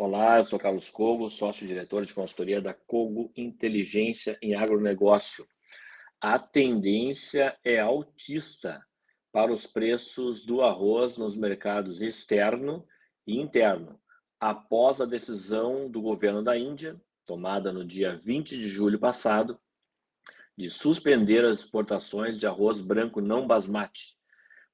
Olá, eu sou Carlos Cogo, sócio-diretor de consultoria da Cogo Inteligência em Agronegócio. A tendência é altista para os preços do arroz nos mercados externo e interno, após a decisão do governo da Índia, tomada no dia 20 de julho passado, de suspender as exportações de arroz branco não basmati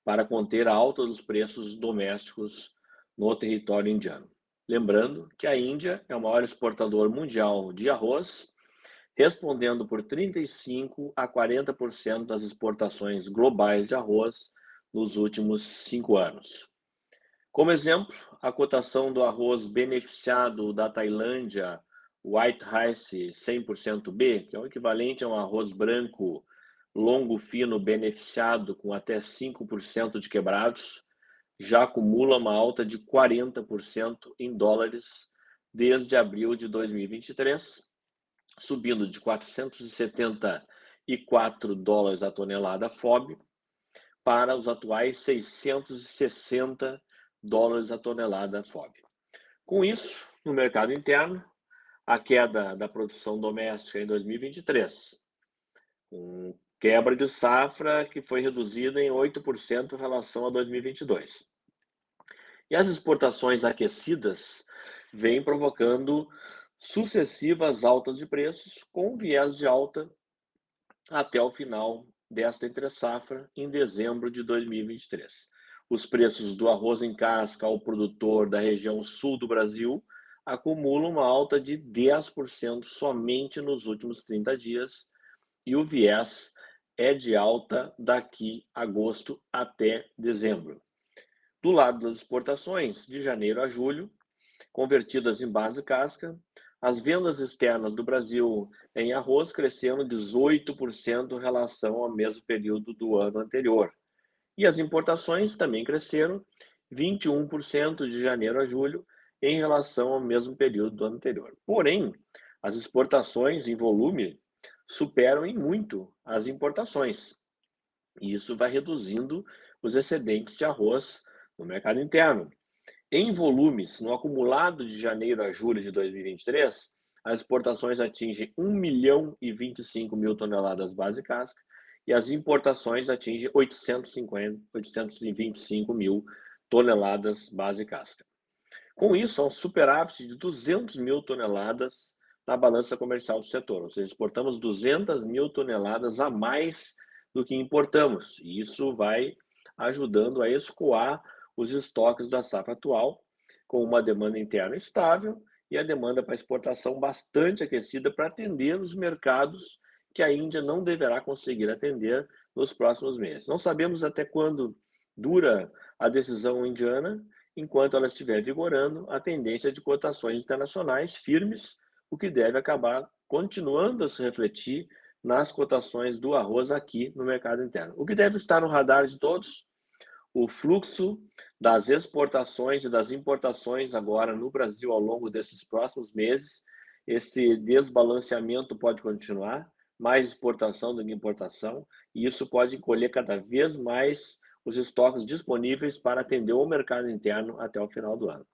para conter a alta dos preços domésticos no território indiano. Lembrando que a Índia é o maior exportador mundial de arroz, respondendo por 35 a 40% das exportações globais de arroz nos últimos cinco anos. Como exemplo, a cotação do arroz beneficiado da Tailândia, White Rice 100% B, que é o equivalente a um arroz branco longo fino beneficiado com até 5% de quebrados, já acumula uma alta de 40% em dólares desde abril de 2023, subindo de 474 dólares a tonelada FOB para os atuais 660 dólares a tonelada FOB. Com isso, no mercado interno, a queda da produção doméstica em 2023, com quebra de safra que foi reduzida em 8% em relação a 2022. E as exportações aquecidas vêm provocando sucessivas altas de preços com viés de alta até o final desta entre safra em dezembro de 2023. Os preços do arroz em casca ao produtor da região sul do Brasil acumulam uma alta de 10% somente nos últimos 30 dias e o viés é de alta daqui agosto até dezembro. Do lado das exportações, de janeiro a julho, convertidas em base casca, as vendas externas do Brasil em arroz cresceram 18% em relação ao mesmo período do ano anterior. E as importações também cresceram 21% de janeiro a julho em relação ao mesmo período do ano anterior. Porém, as exportações em volume superam em muito as importações. E isso vai reduzindo os excedentes de arroz no mercado interno. Em volumes, no acumulado de janeiro a julho de 2023, as exportações atingem 1 milhão e 25 mil toneladas base casca e as importações atingem 850, 825 mil toneladas base casca. Com isso, há um superávit de 200 mil toneladas na balança comercial do setor, ou seja, exportamos 200 mil toneladas a mais do que importamos, e isso vai ajudando a escoar os estoques da safra atual, com uma demanda interna estável e a demanda para exportação bastante aquecida para atender os mercados que a Índia não deverá conseguir atender nos próximos meses. Não sabemos até quando dura a decisão indiana, enquanto ela estiver vigorando a tendência de cotações internacionais firmes o que deve acabar continuando a se refletir nas cotações do arroz aqui no mercado interno. O que deve estar no radar de todos? O fluxo das exportações e das importações agora no Brasil ao longo desses próximos meses. Esse desbalanceamento pode continuar, mais exportação do que importação, e isso pode encolher cada vez mais os estoques disponíveis para atender o mercado interno até o final do ano.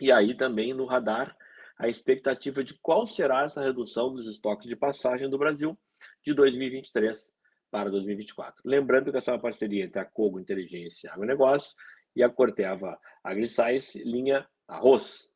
E aí também no radar a expectativa de qual será essa redução dos estoques de passagem do Brasil de 2023 para 2024. Lembrando que essa é uma parceria entre a Cogo Inteligência e Agronegócio e a Corteva AgriScience, linha arroz.